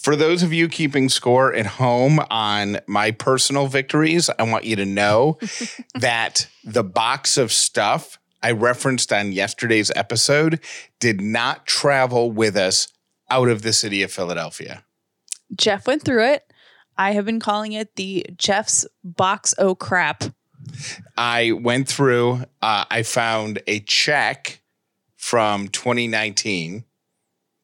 For those of you keeping score at home on my personal victories, I want you to know that the box of stuff I referenced on yesterday's episode did not travel with us out of the city of Philadelphia. Jeff went through it. I have been calling it the Jeff's box o crap. I went through, uh, I found a check from 2019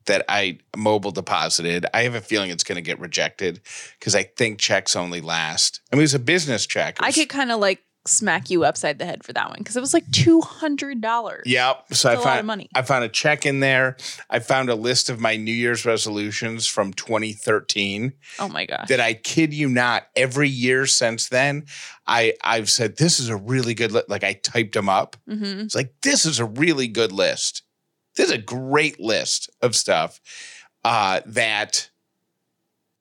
that I mobile deposited. I have a feeling it's going to get rejected because I think checks only last. I mean, it was a business check. It I could kind of like smack you upside the head for that one because it was like two hundred dollars. Yep. So I That's a found lot of money. I found a check in there. I found a list of my New Year's resolutions from 2013 Oh my gosh. that I kid you not, every year since then, I I've said this is a really good li-. like I typed them up. hmm It's like this is a really good list. This is a great list of stuff uh, that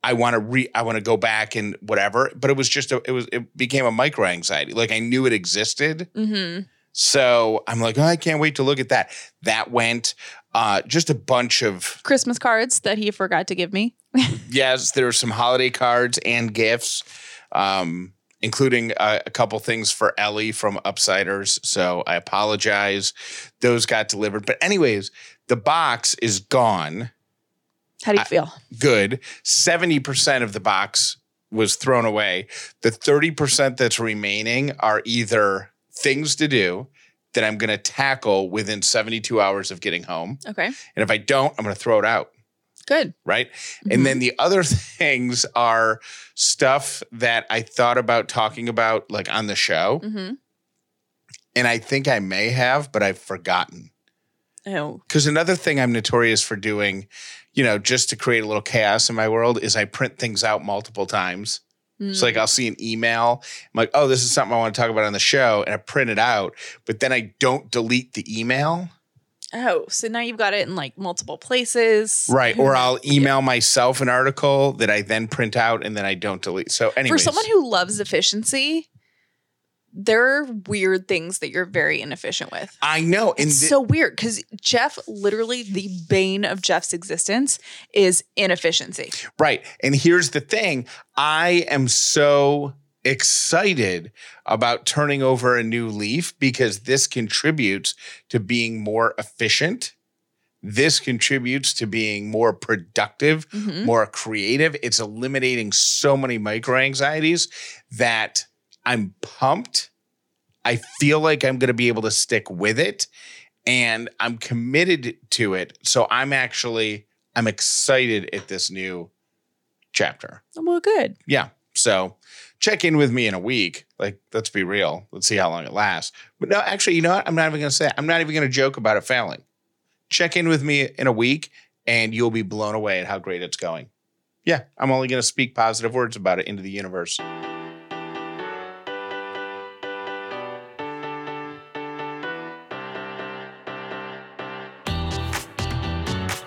I want to re I want to go back and whatever. But it was just a, it was it became a micro anxiety. Like I knew it existed. hmm So I'm like, oh, I can't wait to look at that. That went uh, just a bunch of Christmas cards that he forgot to give me. yes. There were some holiday cards and gifts, um, including a, a couple things for Ellie from Upsiders. So I apologize. Those got delivered, but anyways, the box is gone. How do you feel? Good. Seventy percent of the box was thrown away. The thirty percent that's remaining are either things to do. That I'm going to tackle within 72 hours of getting home. Okay. And if I don't, I'm going to throw it out. Good. right? Mm-hmm. And then the other things are stuff that I thought about talking about like on the show. hmm And I think I may have, but I've forgotten. Oh. Because another thing I'm notorious for doing, you know, just to create a little chaos in my world is I print things out multiple times. So like I'll see an email, I'm like, oh, this is something I want to talk about on the show, and I print it out, but then I don't delete the email. Oh, so now you've got it in like multiple places. Right. Or I'll email myself an article that I then print out and then I don't delete. So anyway. For someone who loves efficiency, there are weird things that you're very inefficient with. I know. And It's thi- so weird because Jeff, literally, the bane of Jeff's existence is inefficiency. Right. And here's the thing I am so excited about turning over a new leaf because this contributes to being more efficient. This contributes to being more productive, Mhm. more creative. It's eliminating so many micro anxieties that I'm pumped. I feel like I'm going to be able to stick with it and I'm committed to it. So I'm actually I'm excited at this new chapter. Well, good. Yeah. So check in with me in a week. Like, let's be real. Let's see how long it lasts. But no, actually, you know what? I'm not even going to say. I'm not even going to joke about it failing. Check in with me in a week, and you'll be blown away at how great it's going. Yeah, I'm only going to speak positive words about it into the universe.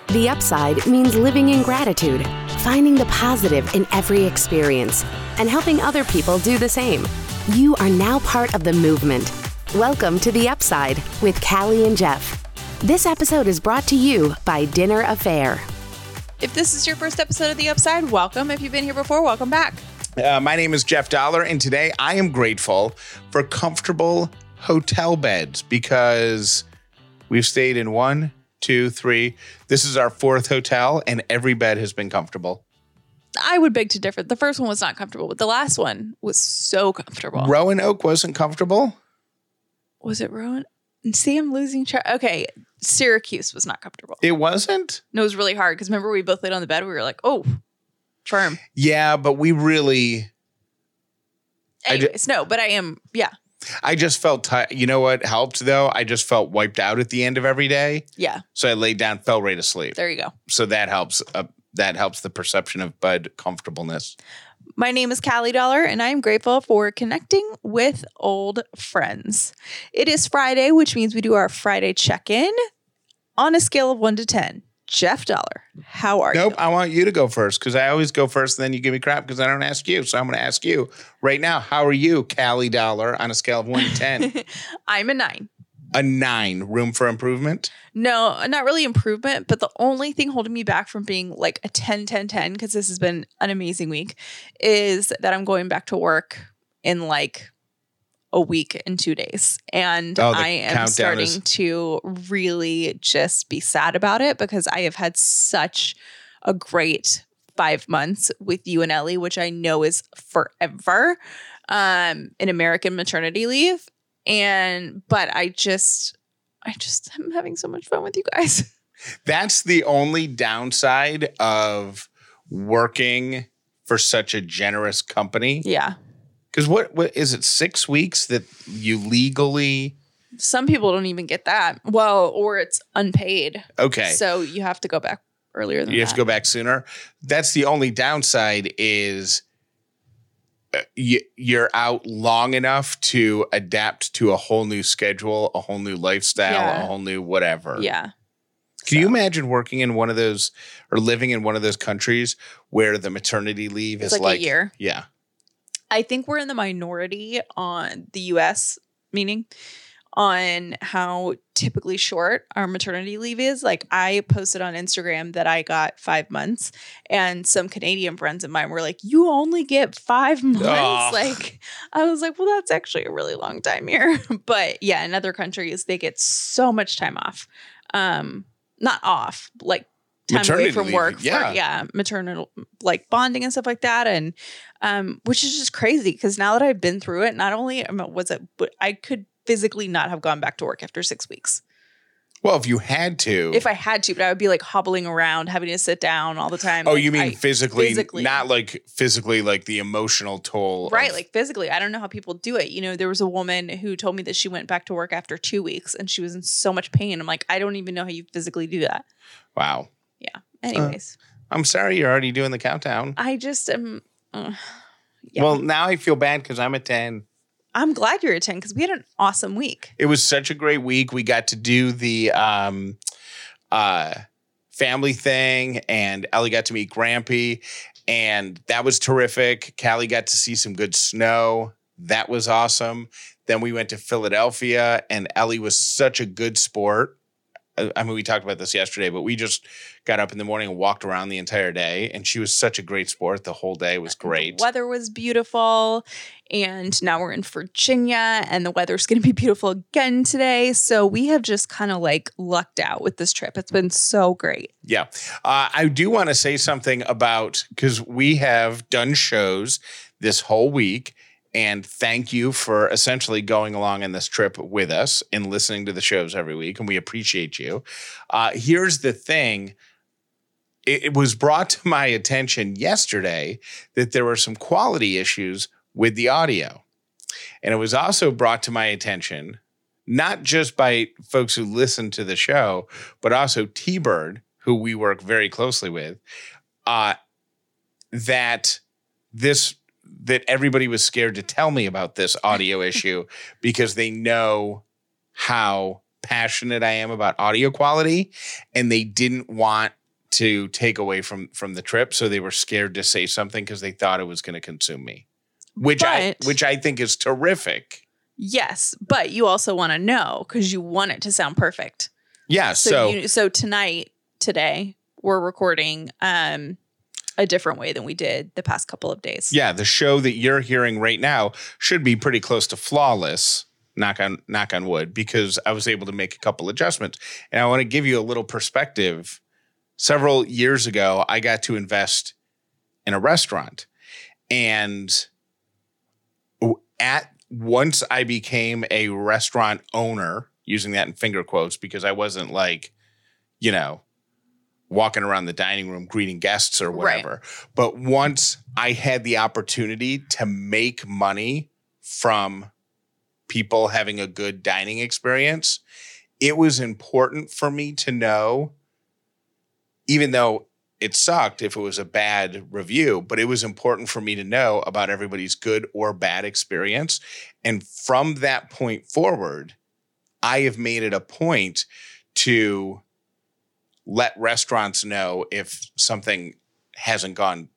The upside means living in gratitude, finding the positive in every experience, and helping other people do the same. You are now part of the movement. Welcome to The Upside with Callie and Jeff. This episode is brought to you by Dinner A'Fare. If this is your first episode of The Upside, welcome. If you've been here before, welcome back. Uh, my name is Jeff Dauler, and today I am grateful for comfortable hotel beds because we've stayed in one, two, three. This is our fourth hotel, and every bed has been comfortable. I would beg to differ. The first one was not comfortable, but the last one was so comfortable. Roanoke wasn't comfortable. was it Rowan? See, I'm losing track. Okay, Syracuse was not comfortable. It wasn't. No, it was really hard because remember we both laid on the bed. We were like, oh, firm. Yeah, but we really. I ju- Anyways, no, but I am. Yeah, I just felt tired. You know what helped though? I just felt wiped out at the end of every day. yeah. So I laid down, fell right asleep. There you go. So that helps. Uh, that helps the perception of bed comfortableness. My name is Callie Dauler, and I am grateful for connecting with old friends. It is Friday, which means we do our Friday check in on a scale of one to 10. Jeff Dauler, how are you? Nope, I want you to go first because I always go first, and then you give me crap because I don't ask you. So I'm going to ask you right now. How are you, Callie Dauler, on a scale of one to ten? I'm a nine. A nine, room for improvement. No, not really improvement, but the only thing holding me back from being like a 10 10 10 because this has been an amazing week is that I'm going back to work in like a week and 2 days. And Oh, I am starting is- to really just be sad about it because I have had such a great 5 months with you and Ellie, which I know is forever. Um in American maternity leave and but I just I just am having so much fun with you guys. That's the only downside of working for such a generous company. Yeah. Because what, what is it? Six weeks that you legally Some people don't even get that. Well, or it's unpaid. okay? So you have to go back earlier than you have that. to go back sooner. That's the only downside is uh, you, you're out long enough to adapt to a whole new schedule, a whole new lifestyle, Yeah. a whole new whatever. Yeah. Can you imagine working in one of those or living in one of those countries where the maternity leave It's is like a year. Yeah. I think we're in the minority on the US, meaning on how typically short our maternity leave is. Like I posted on Instagram that I got five months, and some Canadian friends of mine were like, "You only get five months." Like I was like, "Well, that's actually a really long time here." but yeah, in other countries, they get so much time off. Um, not off, like time away Maternity from leave, work. yeah. for, yeah, maternal like bonding and stuff like that, and um, which is just crazy because now that I've been through it, not only was it, but I could physically not have gone back to work after six weeks Well, if you had to. if I had to, but I would be like hobbling around, having to sit down all the time. oh, Like, you mean I- physically, physically. not like physically, like the emotional toll. of- right? Like physically, I don't know how people do it. You know, there was a woman who told me that she went back to work after two weeks and she was in so much pain. I'm like, I don't even know how you physically do that. wow. Anyways, I'm sorry you're already doing the countdown. I just am. Uh, yeah. Well, now I feel bad because I'm a 10. I'm glad you're a 10 because we had an awesome week. It was such a great week. We got to do the um uh family thing and Ellie got to meet Grampy and that was terrific. Callie got to see some good snow. That was awesome. Then we went to Philadelphia and Ellie was such a good sport. I mean, we talked about this yesterday, but we just got up in the morning and walked around the entire day, and she was such a great sport. The whole day was great. The weather was beautiful. And now we're in Virginia and the weather's going to be beautiful again today. So we have just kind of like lucked out with this trip. It's been so great. Yeah. Uh, I do want to say something about because we have done shows this whole week. And thank you for essentially going along on this trip with us and listening to the shows every week. And we appreciate you. Uh, here's the thing it, it was brought to my attention yesterday that there were some quality issues with the audio. And it was also brought to my attention, not just by folks who listen to the show, but also T Bird, who we work very closely with, uh, that this that everybody was scared to tell me about this audio issue because they know how passionate I am about audio quality and they didn't want to take away from from the trip so they were scared to say something because they thought it was going to consume me which I which I think is terrific. Yes. But you also want to know because you want it to sound perfect. Yeah, So, so, you, so tonight, today, we're recording um, a different way than we did the past couple of days. yeah, the show that you're hearing right now should be pretty close to flawless. Knock on knock on wood, because I was able to make a couple adjustments, and I want to give you a little perspective. Several years ago, I got to invest in a restaurant, and at once I became a restaurant owner, using that in finger quotes, because I wasn't like, you know, walking around the dining room greeting guests or Right. whatever. But once I had the opportunity to make money from people having a good dining experience, it was important for me to know, even though it sucked if it was a bad review, but it was important for me to know about everybody's good or bad experience. And from that point forward, I have made it a point to let restaurants know if something hasn't gone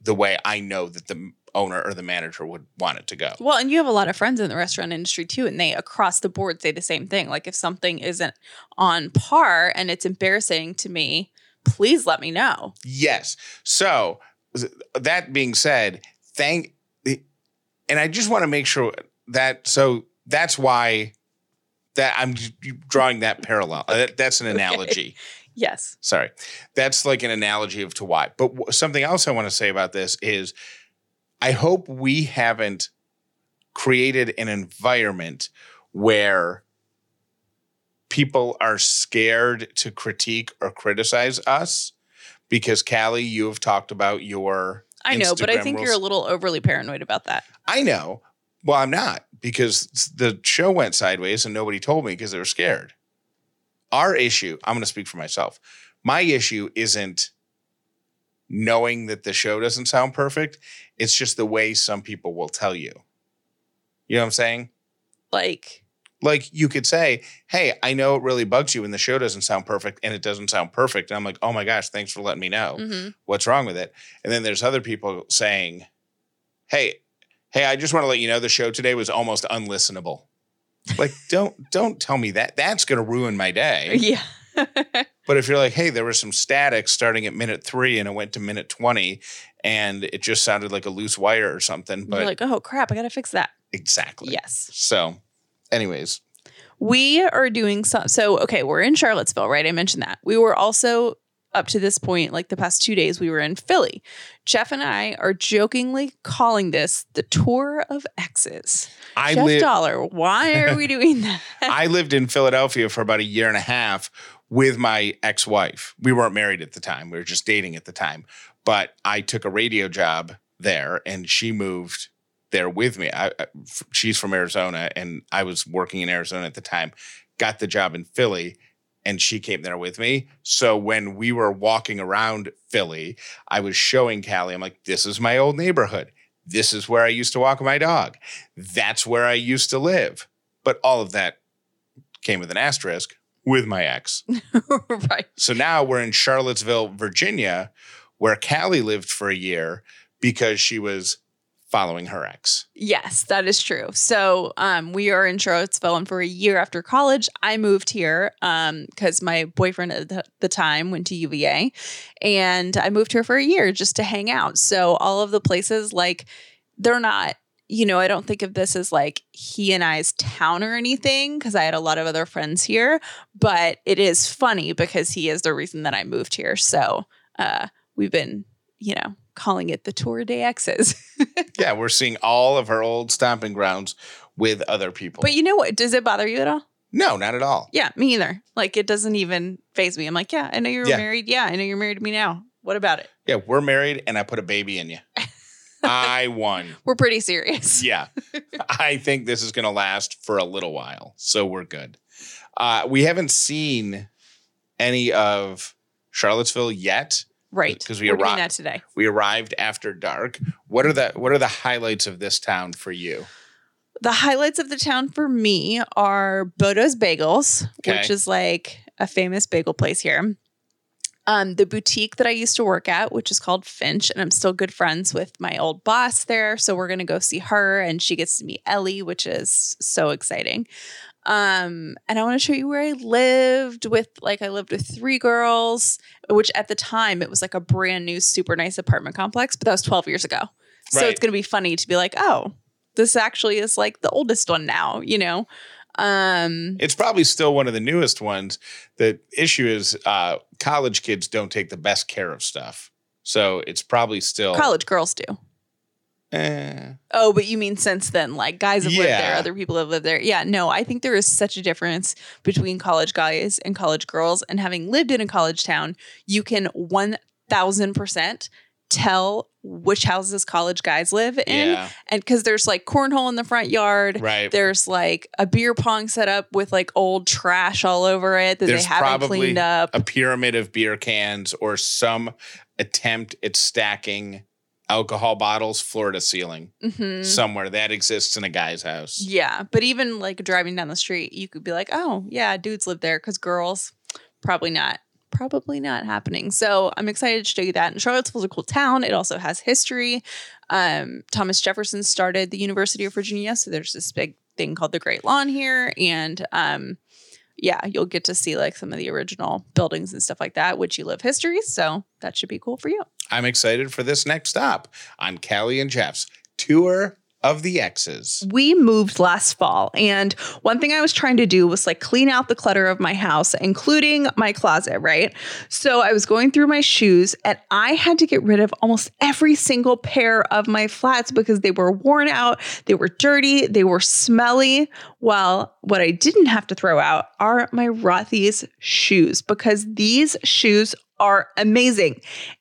the way I know that the owner or the manager would want it to go. Well, and you have a lot of friends in the restaurant industry too, and they across the board say the same thing. Like if something isn't on par and it's embarrassing to me, please let me know. Yes. So that being said, thank and I just want to make sure that so that's why that I'm drawing that parallel. Uh, that- That's an analogy. Yes. Sorry. That's like an analogy of to why. But w- something else I want to say about this is I hope we haven't created an environment where people are scared to critique or criticize us because Callie, you have talked about your I know, but I think rules. you're a little overly paranoid about that. I know. Well, I'm not because the show went sideways and nobody told me because they were scared. Our issue, I'm going to speak for myself. My issue isn't knowing that the show doesn't sound perfect. It's just the way some people will tell you. You know what I'm saying? Like, Like you could say, Hey, I know it really bugs you when the show doesn't sound perfect and it doesn't sound perfect. And I'm like, Oh my gosh, thanks for letting me know mhm. what's wrong with it and then there's other people saying hey hey i just want to let you know the show today was almost unlistenable like don't don't tell me that that's going to ruin my day yeah. but if you're like hey there was some static starting at minute three and it went to minute 20 and it just sounded like a loose wire or something but You're like, oh crap, I gotta fix that. exactly Yes. so anyways We are doing some. So, okay, we're in Charlottesville, right? I mentioned that. We were also up to this point, like the past two days, we were in Philly. Jeff and I are jokingly calling this the tour of exes. i Jeff live Dauler, why are we doing that? I lived in Philadelphia for about a year and a half with my ex wife. We weren't married at the time, we were just dating at the time. But I took a radio job there and she moved there with me. I, she's from Arizona and I was working in Arizona at the time, got the job in Philly. And she came there with me. So when we were walking around Philly, I was showing Callie, I'm like, this is my old neighborhood. This is where I used to walk my dog. That's where I used to live. But all of that came with an asterisk with my ex. right. So now we're in Charlottesville, Virginia, where Callie lived for a year because she was following her ex. Yes, that is true. So um, we are in Charlottesville, and for a year after college, I moved here because my boyfriend at the- the time went to UVA, and I moved here for a year just to hang out. So all of the places, like, they're not. You know, I don't think of this as like he and I's town or anything because I had a lot of other friends here, but it is funny because he is the reason that I moved here. So uh, we've been, you know, calling it the Tour de Exes. Yeah, we're seeing all of her old stomping grounds with other people. But you know what? Does it bother you at all? no, not at all. Yeah, me either. Like it doesn't even phase me. I'm like, yeah, I know you're Yeah. married. Yeah, I know you're married to me now. What about it? Yeah, we're married and I put a baby in you. I won. We're pretty serious. Yeah. I think this is going to last for a little while. So we're good. Uh, we haven't seen any of Charlottesville yet. Right. 'Cause we that today. We arrived after dark. What are the what are the highlights of this town for you? The highlights of the town for me are Bodo's Bagels, Okay. which is like a famous bagel place here. Um, the boutique that I used to work at, which is called Finch, and I'm still good friends with my old boss there. So we're gonna go see her, and she gets to meet Ellie, which is so exciting. Um, and I want to show you where I lived with like I lived with three girls, which at the time it was like a brand new, super nice apartment complex, but that was 12 years ago. So Right. it's gonna be funny to be like, oh, this actually is like the oldest one now, you know? Um It's probably still one of the newest ones. The issue is uh, college kids don't take the best care of stuff. So it's probably still college girls do. Eh, Oh, but you mean since then, like guys have lived there, other people have lived there. Yeah, no, I think there is such a difference between college guys and college girls. And having lived in a college town, you can 1000% tell which houses college guys live in. yeah, And because there's like cornhole in the front yard. right. There's like a beer pong set up with like old trash all over it that There's they haven't cleaned up. a pyramid of beer cans or some attempt at stacking alcohol bottles floor to ceiling Mhm. somewhere that exists in a guy's house. Yeah, but even like driving down the street, you could be like, "Oh, yeah, dudes live there." Because girls, probably not. probably not happening. So I'm excited to show you that. And Charlottesville's a cool town. It also has history. Um, Thomas Jefferson started the University of Virginia. So there's this big thing called the Great Lawn here. And um, yeah, you'll get to see like some of the original buildings and stuff like that, which you live history. So that should be cool for you. I'm excited for this next stop on Callie and Jeff's tour of the X's. We moved last fall, and one thing I was trying to do was like clean out the clutter of my house, including my closet, right? So I was going through my shoes, and I had to get rid of almost every single pair of my flats because they were worn out, they were dirty, they were smelly. Well, what I didn't have to throw out are my Rothy's shoes because these shoes are amazing.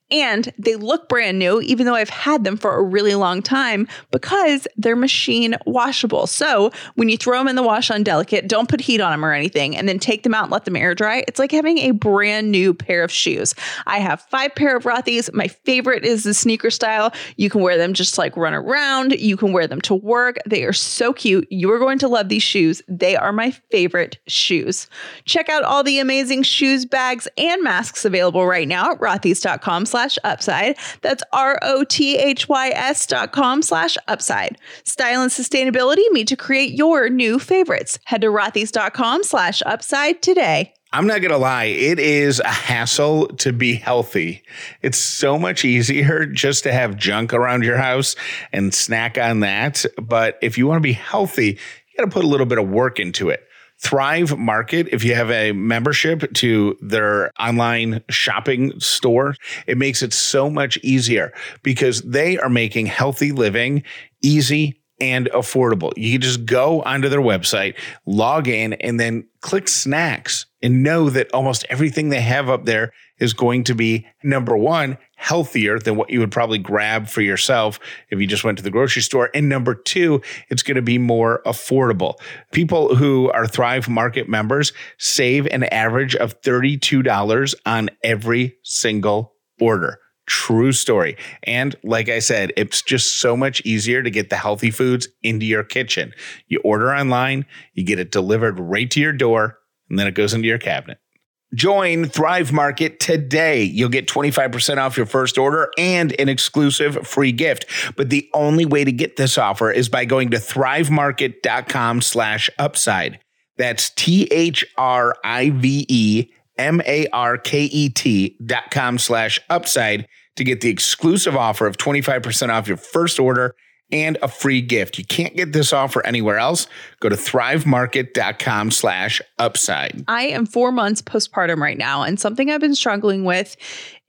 And they look brand new, even though I've had them for a really long time because they're machine washable. So when you throw them in the wash on delicate, don't put heat on them or anything, and then take them out and let them air dry. It's like having a brand new pair of shoes. I have five pair of Rothy's. My favorite is the sneaker style. You can wear them just like run around. You can wear them to work. They are so cute. You are going to love these shoes. They are my favorite shoes. Check out all the amazing shoes, bags, and masks available right now at rothys.com slash upside. That's R-O-T-H-Y-S dot com slash upside. Style and sustainability meet to create your new favorites. Head to Rothys dot com slash upside today. I'm not going to lie, it is a hassle to be healthy. It's so much easier just to have junk around your house and snack on that. But if you want to be healthy, you got to put a little bit of work into it. Thrive Market, if you have a membership to their online shopping store, it makes it so much easier because they are making healthy living easy and affordable. You can just go onto their website, log in, and then click snacks and know that almost everything they have up there is going to be number one, healthier than what you would probably grab for yourself if you just went to the grocery store. And number two, it's going to be more affordable. People who are Thrive Market members save an average of $32 on every single order. True story. And like I said, it's just so much easier to get the healthy foods into your kitchen. You order online, you get it delivered right to your door, and then it goes into your cabinet. Join Thrive Market today. You'll get 25% off your first order and an exclusive free gift. But the only way to get this offer is by going to thrivemarket.com slash upside. That's T-H-R-I-V-E M-A-R-K-E-T dot com slash upside to get the exclusive offer of 25% off your first order and a free gift. You can't get this offer anywhere else. Go to thrivemarket.com slash upside. I am four months postpartum right now, and something I've been struggling with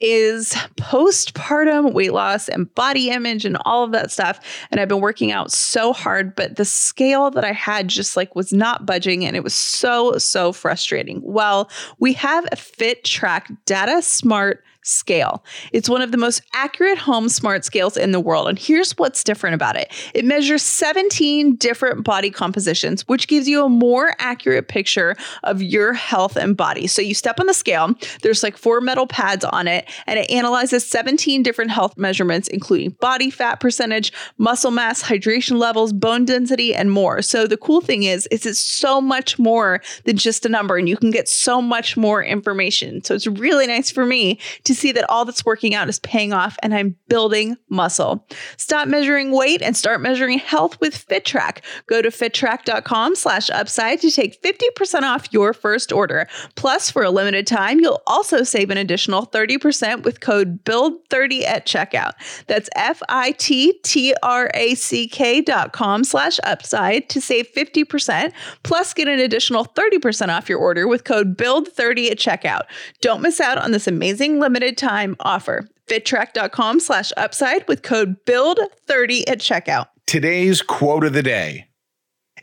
is postpartum weight loss and body image and all of that stuff. And I've been working out so hard, but the scale that I had just like was not budging, and it was so, so frustrating. Well, we have a Fit Track Data Smart scale. It's one of the most accurate home smart scales in the world. And here's what's different about it it measures 17 different body compositions, which gives you a more accurate picture of your health and body. So you step on the scale, there's like four metal pads on it, and it analyzes 17 different health measurements, including body fat percentage, muscle mass, hydration levels, bone density, and more. So the cool thing is, is it's so much more than just a number, and you can get so much more information. So it's really nice for me to see that all that's working out is paying off and I'm building muscle. Stop measuring weight and start measuring health with FitTrack. Go to fittrack.com slash upside to take 50% off your first order. Plus, for a limited time, you'll also save an additional 30% with code BUILD30 at checkout. That's F-I-T-T-R-A-C-K dot com slash upside to save 50%, plus get an additional 30% off your order with code BUILD30 at checkout. Don't miss out on this amazing limited time offer. Fittrack.com slash upside with code BUILD30 at checkout. Today's quote of the day.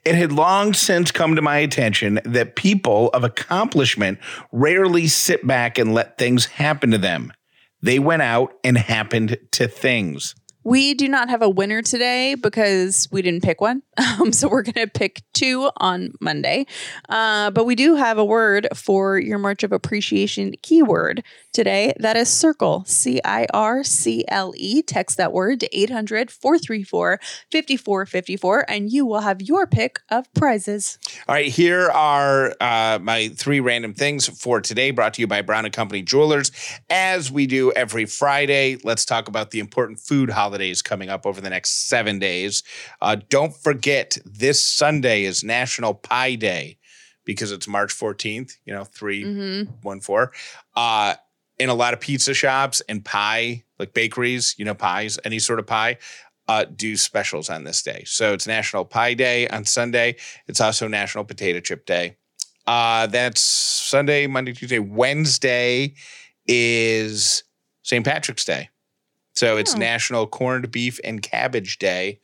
It had long since come to my attention that people of accomplishment rarely sit back and let things happen to them. They went out and happened to things. We do not have a winner today because we didn't pick one. Um, so we're going to pick two on Monday. Uh, but we do have a word for your March of Appreciation keyword today. That is Circle, C I R C L E. Text that word to 800 434 5454, and you will have your pick of prizes. All right, here are uh, my three random things for today, brought to you by Brown and Company Jewelers. As we do every Friday, let's talk about the important food holidays coming up over the next seven days. Uh, don't forget, this Sunday is National Pie Day because it's March 14th, you know, three, Mm-hmm. one, four. Uh, in a lot of pizza shops and pie, like bakeries, you know, pies, any sort of pie, uh, do specials on this day. So it's National Pie Day on Sunday. It's also National Potato Chip Day. Uh, that's Sunday, Monday, Tuesday. Wednesday is St. Patrick's Day. So it's Oh. National Corned Beef and Cabbage Day.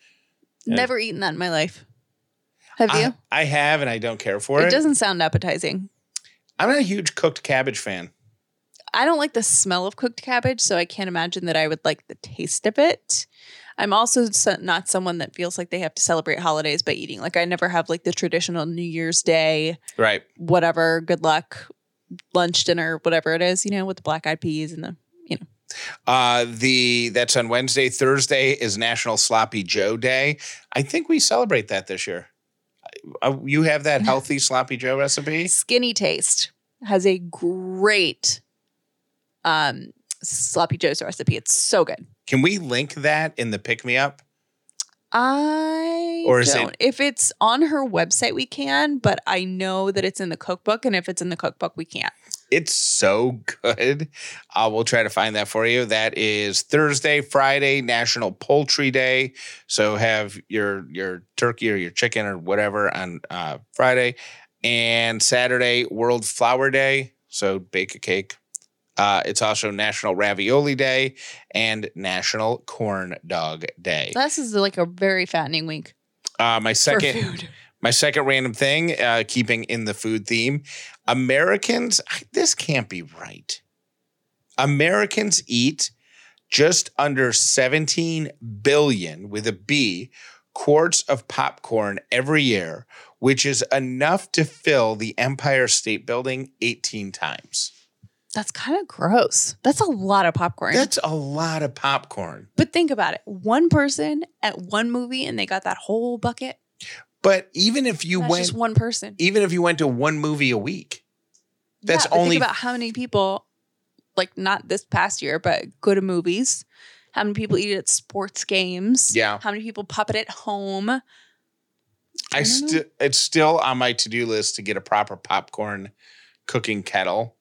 Yeah. Never eaten that in my life. Have I, you? I have, and I don't care for it it. doesn't sound appetizing. I'm not a huge cooked cabbage fan. I don't like the smell of cooked cabbage, so I can't imagine that I would like the taste of it. I'm also not someone that feels like they have to celebrate holidays by eating. Like I never have like the traditional New Year's Day, Right. whatever, good luck, lunch, dinner, whatever it is, you know, with the black eyed peas and the you know. Uh, the that's on Wednesday. Thursday is National Sloppy Joe Day. I think we celebrate that this year. Uh, you have that healthy sloppy Joe recipe? Skinnytaste has a great um sloppy joe's recipe. It's so good. Can we link that in the pick me up? I Or is it- don't. If it's on her website, we can, but I know that it's in the cookbook, and if it's in the cookbook, we can't. It's so good. Uh, we'll try to find that for you. That is Thursday, Friday, National Poultry Day. So have your your turkey or your chicken or whatever on uh, Friday, and Saturday World Flower Day. So bake a cake. Uh, it's also National Ravioli Day and National Corn Dog Day. This is like a very fattening week Uh, my second food. my second random thing, uh, keeping in the food theme, Americans, this can't be right. Americans eat just under 17 billion with a B quarts of popcorn every year, which is enough to fill the Empire State Building 18 times. That's kind of gross. That's a lot of popcorn. That's a lot of popcorn. but think about it: one person at one movie, and they got that whole bucket. But even if you That's went just one person. even if you went to one movie a week, that's yeah, only think about how many people, like not this past year, but go to movies. How many people eat it at sports games? Yeah. How many people pop it at home? I don't still it's still on my to-do list to get a proper popcorn cooking kettle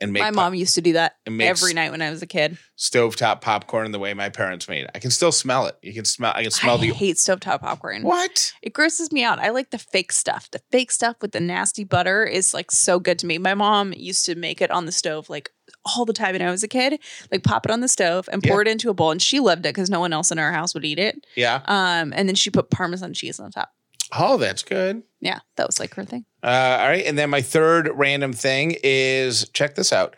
and make My mom used to do that every night when I was a kid. stovetop popcorn the way my parents made it. I can still smell it. You can smell I can smell I the I hate stovetop popcorn. What? It grosses me out. I like the fake stuff. The fake stuff with the nasty butter is like so good to me. My mom used to make it on the stove like all the time when I was a kid. Like pop it on the stove and pour it into a bowl, and she loved it because no one else in our house would eat it. Yeah. Um, and then she put Parmesan cheese on top. Oh, that's good. Yeah, that was like her thing. Uh, all right. And then my third random thing is check this out.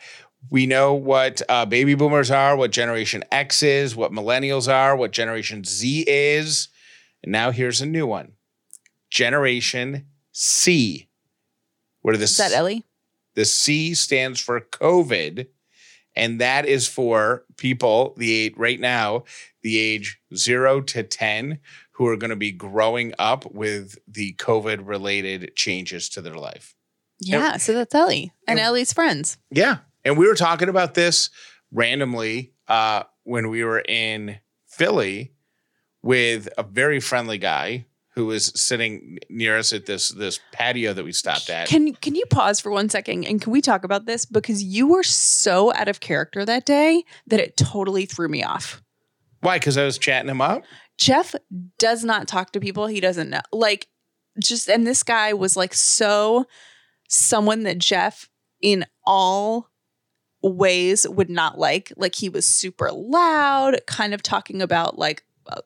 We know what uh, baby boomers are, what Generation X is, what millennials are, what Generation Z is. And now here's a new one Generation C. What are the Is that Ellie? The C stands for COVID, and that is for people the right now the age zero to ten who are going to be growing up with the COVID related changes to their life. Yeah, so that's Ellie and and- Ellie's friends. Yeah, and we were talking about this randomly uh, when we were in Philly with a very friendly guy who was sitting near us at this this patio that we stopped at. Can can you pause for one second and can we talk about this because you were so out of character that day that it totally threw me off. Why? Because I was chatting him up. Jeff does not talk to people he doesn't know. Like just and this guy was like so someone that Jeff in all ways would not like. Like he was super loud, kind of talking about like uh,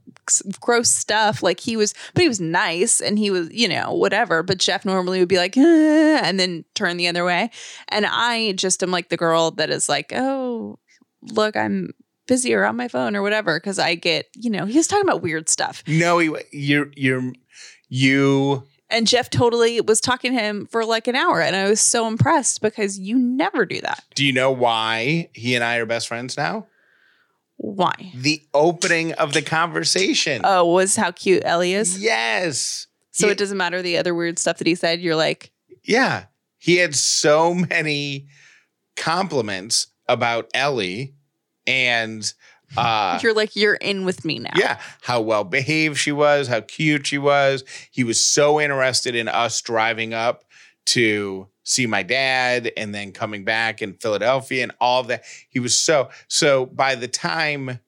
gross stuff. Like he was, but he was nice and he was, you know, whatever. But Jeff normally would be like, "Eh," and then turn the other way. And I just am like the girl that is like, oh, look, I'm busy or on my phone or whatever. Cause I get, you know, he was talking about weird stuff. No, he, you're you're you And Jeff totally was talking to him for like an hour. And I was so impressed because you never do that. Do you know why he and I are best friends now? Why? The opening of the conversation. Oh, was how cute Ellie is. yes. So He- it doesn't matter the other weird stuff that he said. You're like, Yeah. He had so many compliments about Ellie and uh you're like, you're in with me now. yeah, how well behaved she was, how cute she was. He was so interested in us driving up to see my dad and then coming back in Philadelphia and all of that. He was so so by the time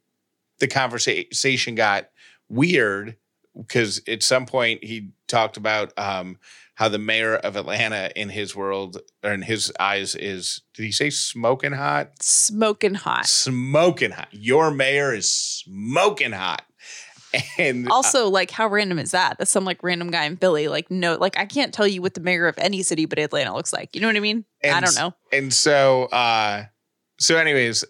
the conversation got weird because at some point he talked about um how the mayor of Atlanta in his world or in his eyes is did he say smoking hot? Smoking hot. Smoking hot. Your mayor is smoking hot. And Also, like, how random is that? That's some like random guy in Philly. Like, no, like I can't tell you what the mayor of any city but Atlanta looks like. You know what I mean? I don't know. and so uh so anyways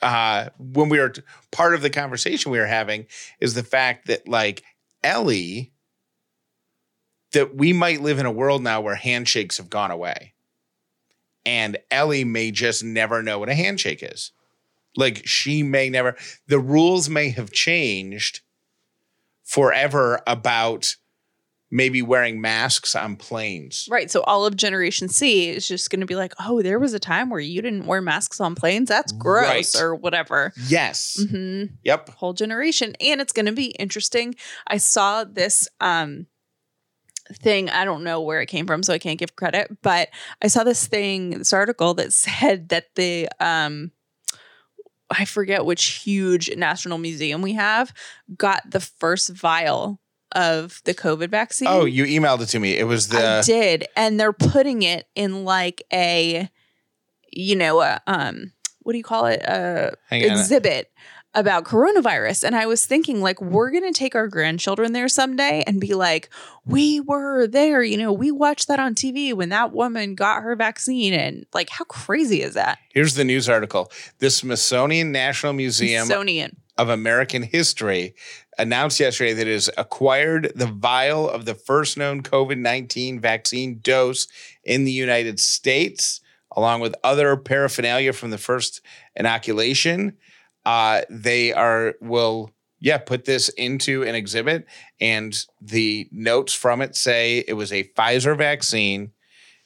uh when we were part of the conversation we were having is the fact that like ellie that we might live in a world now where handshakes have gone away and ellie may just never know what a handshake is like she may never the rules may have changed forever about maybe wearing masks on planes Right. So all of Generation C is just going to be like, oh, there was a time where you didn't wear masks on planes. That's gross Right. or whatever. yes hmm yep Whole generation. And it's going to be interesting. I saw this um, thing. I don't know where it came from, so I can't give credit, but I saw this thing, this article that said that the, um, I forget which huge national museum we have, got the first vial of the COVID vaccine. Oh, you emailed it to me. It was I the did, and they're putting it in like a, you know, a, um, what do you call it? A hang on. exhibit about coronavirus, and I was thinking like we're gonna take our grandchildren there someday and be like, we were there, you know, we watched that on TV when that woman got her vaccine, and like how crazy is that? Here's the news article. The Smithsonian National Museum Smithsonian. of American History announced yesterday that it has acquired the vial of the first known COVID 19 vaccine dose in the United States, along with other paraphernalia from the first inoculation. Uh, they are, will, yeah, put this into an exhibit. And the notes from it say it was a Pfizer vaccine.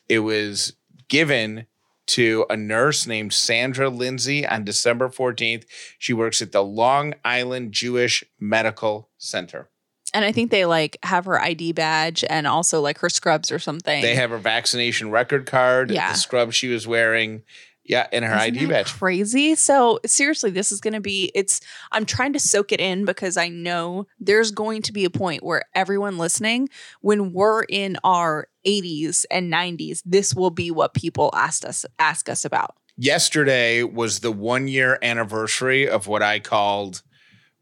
It was given to a nurse named Sandra Lindsay on December 14th. She works at the Long Island Jewish Medical Center. And I think they like have her ID badge and also like her scrubs or something. They have her vaccination record card, Yeah. the scrub she was wearing, yeah, and her Isn't ID badge. Crazy. So seriously, this is going to be. It's. I'm trying to soak it in because I know there's going to be a point where everyone listening, when we're in our 80s and 90s, this will be what people asked us ask us about. Yesterday was the one year anniversary of what I called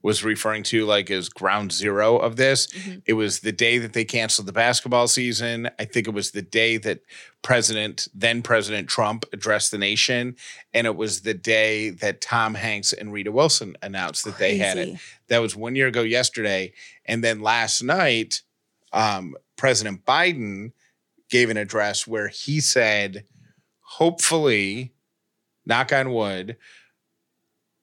was referring to like as ground zero of this. Mhm. It was the day that they canceled the basketball season. I think it was the day that President, then President Trump addressed the nation. And it was the day that Tom Hanks and Rita Wilson announced that they had it. That was one year ago yesterday. And then last night, um, President Biden gave an address where he said, hopefully, knock on wood,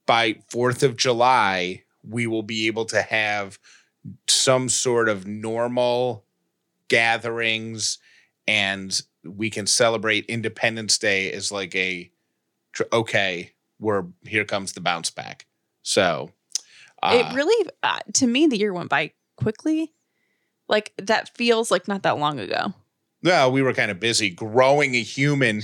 by 4th of July, we will be able to have some sort of normal gatherings and we can celebrate Independence Day as like a okay, we're here comes the bounce back. So uh, it really, uh, to me, the year went by quickly. Like that feels like not that long ago. well, we were kind of busy growing a human.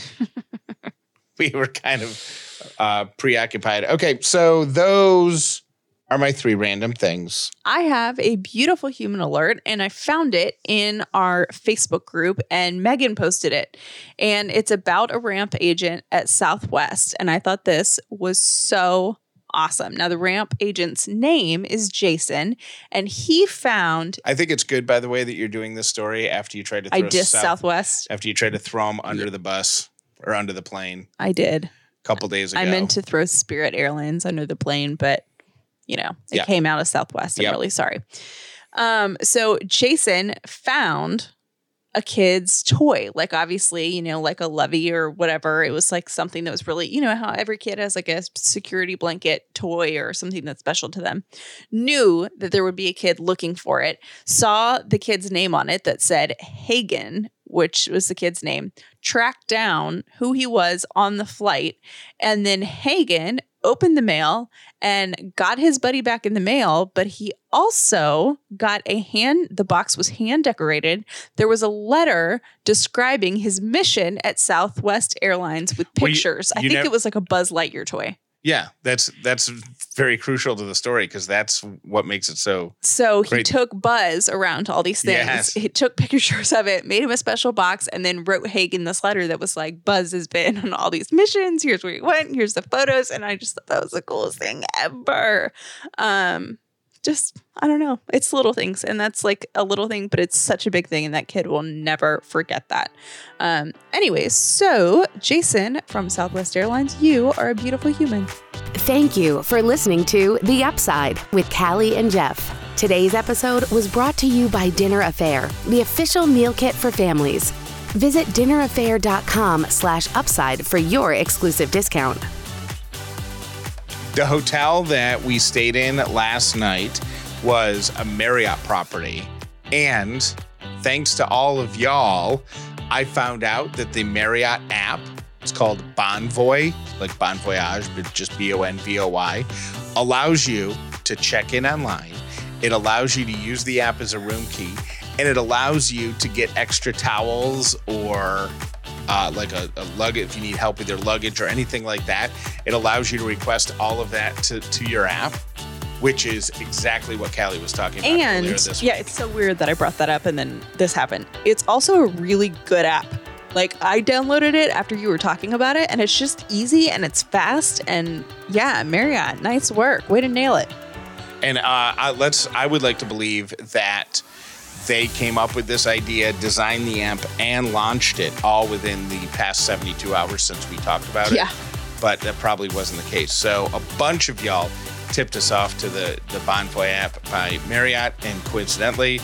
we were kind of uh, preoccupied. Okay, so those are my three random things. I have a beautiful human alert and I found it in our Facebook group and Megan posted it. And it's about a ramp agent at Southwest. And I thought this was so awesome. Now, the ramp agent's name is Jason, and he found, I think it's good, by the way, that you're doing this story after you tried to throw I dissed South- Southwest. after you tried to throw them under the bus or under the plane I did. a couple days ago. I meant to throw Spirit Airlines under the plane, but you know, it Yeah. came out of Southwest. I'm Yep. really sorry. Um, so Jason found a kid's toy. Like obviously, you know, like a lovey or whatever. It was like something that was really, you know, how every kid has like a security blanket toy or something that's special to them. Knew that there would be a kid looking for it. Saw the kid's name on it that said Hagen, which was the kid's name, tracked down who he was on the flight. And then Hagen opened the mail and got his buddy back in the mail, but he also got a hand, the box was hand decorated. There was a letter describing his mission at Southwest Airlines with Well, you- pictures. I think nev- it was like a Buzz Lightyear toy. Yeah, that's that's very crucial to the story because that's what makes it so. So he Great. took Buzz around to all these things. Yes. He took pictures of it, made him a special box, and then wrote Hagen this letter that was like, Buzz has been on all these missions. Here's where he went. Here's the photos. And I just thought that was the coolest thing ever. Um, just, I don't know. It's little things. And that's like a little thing, but it's such a big thing. And that kid will never forget that. Um, anyways, so Jason from Southwest Airlines, you are a beautiful human. Thank you for listening to The Upside with Callie and Jeff. Today's episode was brought to you by Dinner A'Fare, the official meal kit for families. Visit dinnerafare.com slash upside for your exclusive discount. The hotel that we stayed in last night was a Marriott property. And thanks to all of y'all, I found out that the Marriott app, it's called Bonvoy, like Bon Voyage, but just B O N V O Y, allows you to check in online. It allows you to use the app as a room key, and it allows you to get extra towels or uh, like a, a luggage if you need help with your luggage or anything like that. It allows you to request all of that to, to your app, which is exactly what Callie was talking about And yeah, week. it's so weird that I brought that up and then this happened. It's also a really good app. Like I downloaded it after you were talking about it, and it's just easy and it's fast. And yeah, Marriott, nice work. Way to nail it. And uh, I, let's. I would like to believe that they came up with this idea, designed the amp, and launched it all within the past 72 hours since we talked about it. Yeah. But that probably wasn't the case. So a bunch of y'all tipped us off to the the Bonvoy app by Marriott, and coincidentally,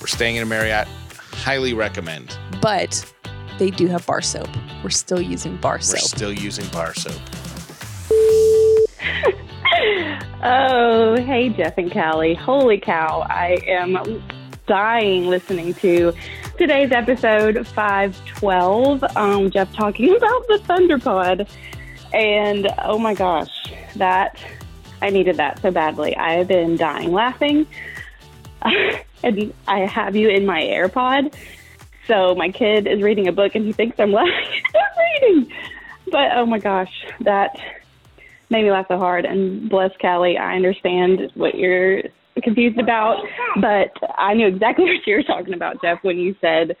we're staying in a Marriott. Highly recommend. But they do have bar soap. We're still using bar soap. We're still using bar soap. Oh, hey, Jeff and Callie. Holy cow. I am dying listening to today's episode 512. Um, Jeff talking about the Thunderpod. And oh my gosh, that I needed that so badly. I have been dying laughing. and I have you in my AirPod. So my kid is reading a book and he thinks I'm laughing reading. But oh my gosh, that made me laugh so hard. And bless Callie, I understand what you're confused about, but I knew exactly what you were talking about, Jeff, when you said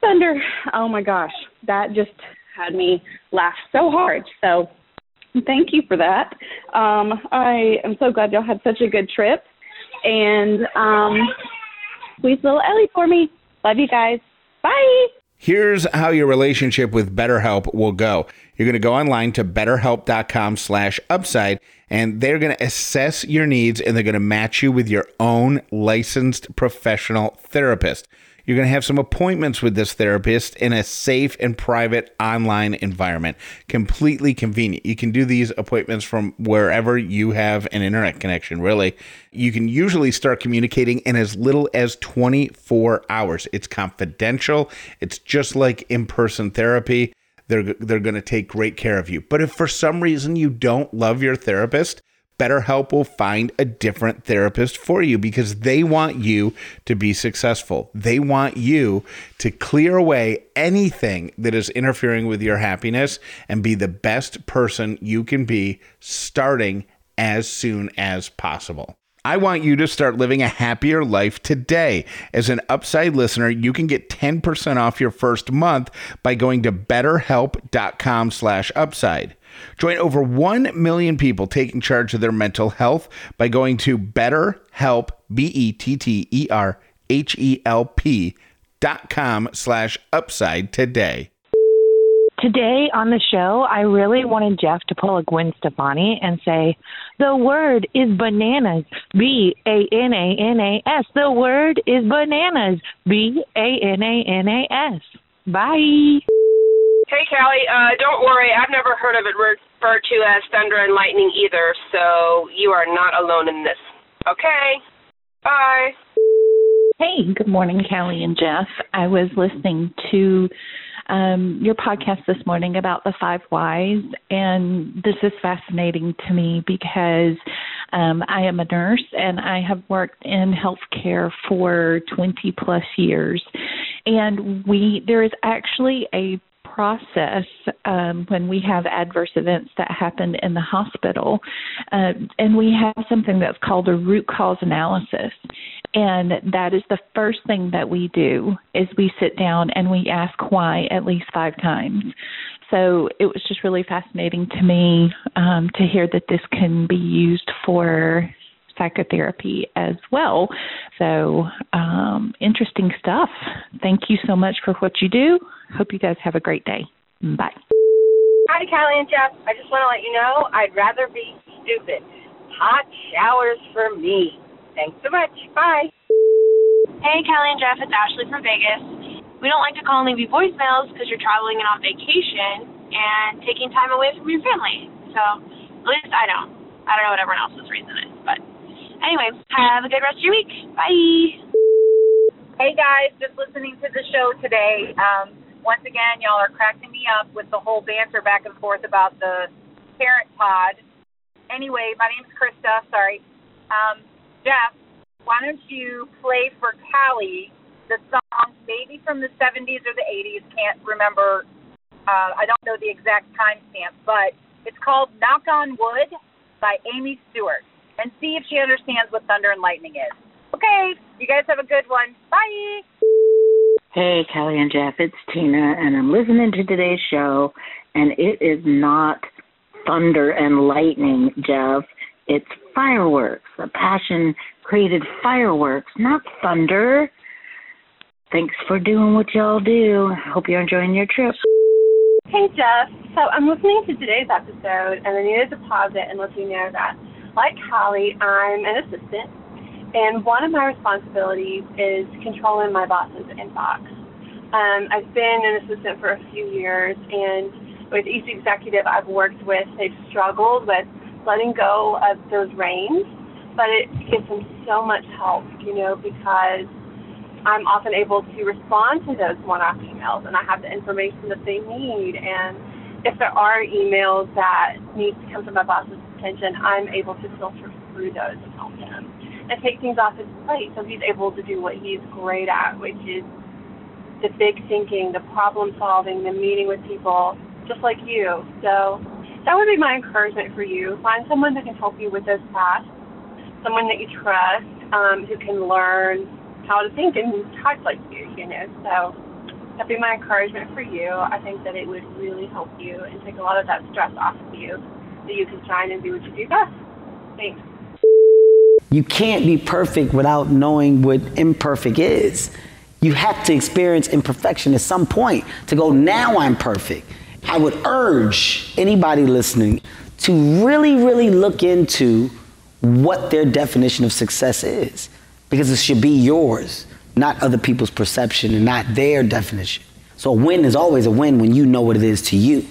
thunder. Oh my gosh, that just had me laugh so hard. So thank you for that. Um, I am so glad y'all had such a good trip. And um, squeeze little Ellie for me. Love you guys. Bye. Here's how your relationship with BetterHelp will go. You're going to go online to betterhelp.com slash upside, and they're going to assess your needs and they're going to match you with your own licensed professional therapist. You're going to have some appointments with this therapist in a safe and private online environment. Completely convenient. You can do these appointments from wherever you have an internet connection, really. You can usually start communicating in as little as 24 hours. It's confidential, it's just like in person therapy. They're, they're going to take great care of you. But if for some reason you don't love your therapist, BetterHelp will find a different therapist for you because they want you to be successful. They want you to clear away anything that is interfering with your happiness and be the best person you can be starting as soon as possible. I want you to start living a happier life today. As an Upside listener, you can get 10% off your first month by going to betterhelp.com slash upside. Join over 1 million people taking charge of their mental health by going to betterhelp, B-E-T-T-E-R-H-E-L-P dot com slash upside today. Today on the show, I really wanted Jeff to pull a Gwen Stefani and say, The word is bananas. B A N A N A S. The word is bananas. B A N A N A S. Bye. Hey, Callie. Uh, don't worry. I've never heard of it referred to as thunder and lightning either, so you are not alone in this. Okay. Bye. Hey, good morning, Callie and Jeff. I was listening to um, your podcast this morning about the five whys, and this is fascinating to me because um, I am a nurse and I have worked in healthcare for 20 plus years, and we there is actually a process um, when we have adverse events that happen in the hospital, uh, and we have something that's called a root cause analysis. And that is the first thing that we do is we sit down and we ask why at least five times. So it was just really fascinating to me um, to hear that this can be used for psychotherapy as well. So um, interesting stuff. Thank you so much for what you do. Hope you guys have a great day. Bye. Hi, Callie and Jeff. I just want to let you know I'd rather be stupid. Hot showers for me. Thanks so much. Bye. Hey, Callie and Jeff, it's Ashley from Vegas. We don't like to call and leave you voicemails because you're traveling and on vacation and taking time away from your family. So, at least I don't. I don't know what everyone else's reason is, but anyway, have a good rest of your week. Bye. Hey guys, just listening to the show today. Um, once again, y'all are cracking me up with the whole banter back and forth about the parent pod. Anyway, my name's Krista. Sorry. Um, Jeff, why don't you play for Callie the song maybe from the 70s or the 80s? Can't remember. Uh, I don't know the exact timestamp, but it's called Knock on Wood by Amii Stewart and see if she understands what thunder and lightning is. Okay, you guys have a good one. Bye. Hey, Callie and Jeff, it's Tina, and I'm listening to today's show, and it is not thunder and lightning, Jeff. It's fireworks. The passion created fireworks, not thunder. Thanks for doing what y'all do. Hope you're enjoying your trip. Hey, Jeff. So I'm listening to today's episode, and I needed to pause it and let you know that, like Holly, I'm an assistant, and one of my responsibilities is controlling my boss's inbox. Um, I've been an assistant for a few years, and with each executive I've worked with, they've struggled with letting go of those reins, but it gives them so much help, you know, because I'm often able to respond to those one-off emails, and I have the information that they need. And if there are emails that need to come to my boss's attention, I'm able to filter through those and help him and take things off his plate so he's able to do what he's great at, which is the big thinking, the problem solving, the meeting with people, just like you. So that would be my encouragement for you. Find someone that can help you with those tasks, someone that you trust, um, who can learn how to think and type like you, you know. So that'd be my encouragement for you. I think that it would really help you and take a lot of that stress off of you so you can shine and do what you do best. Thanks. You can't be perfect without knowing what imperfect is. You have to experience imperfection at some point to go, now I'm perfect. I would urge anybody listening to really, really look into what their definition of success is because it should be yours, not other people's perception and not their definition. So a win is always a win when you know what it is to you.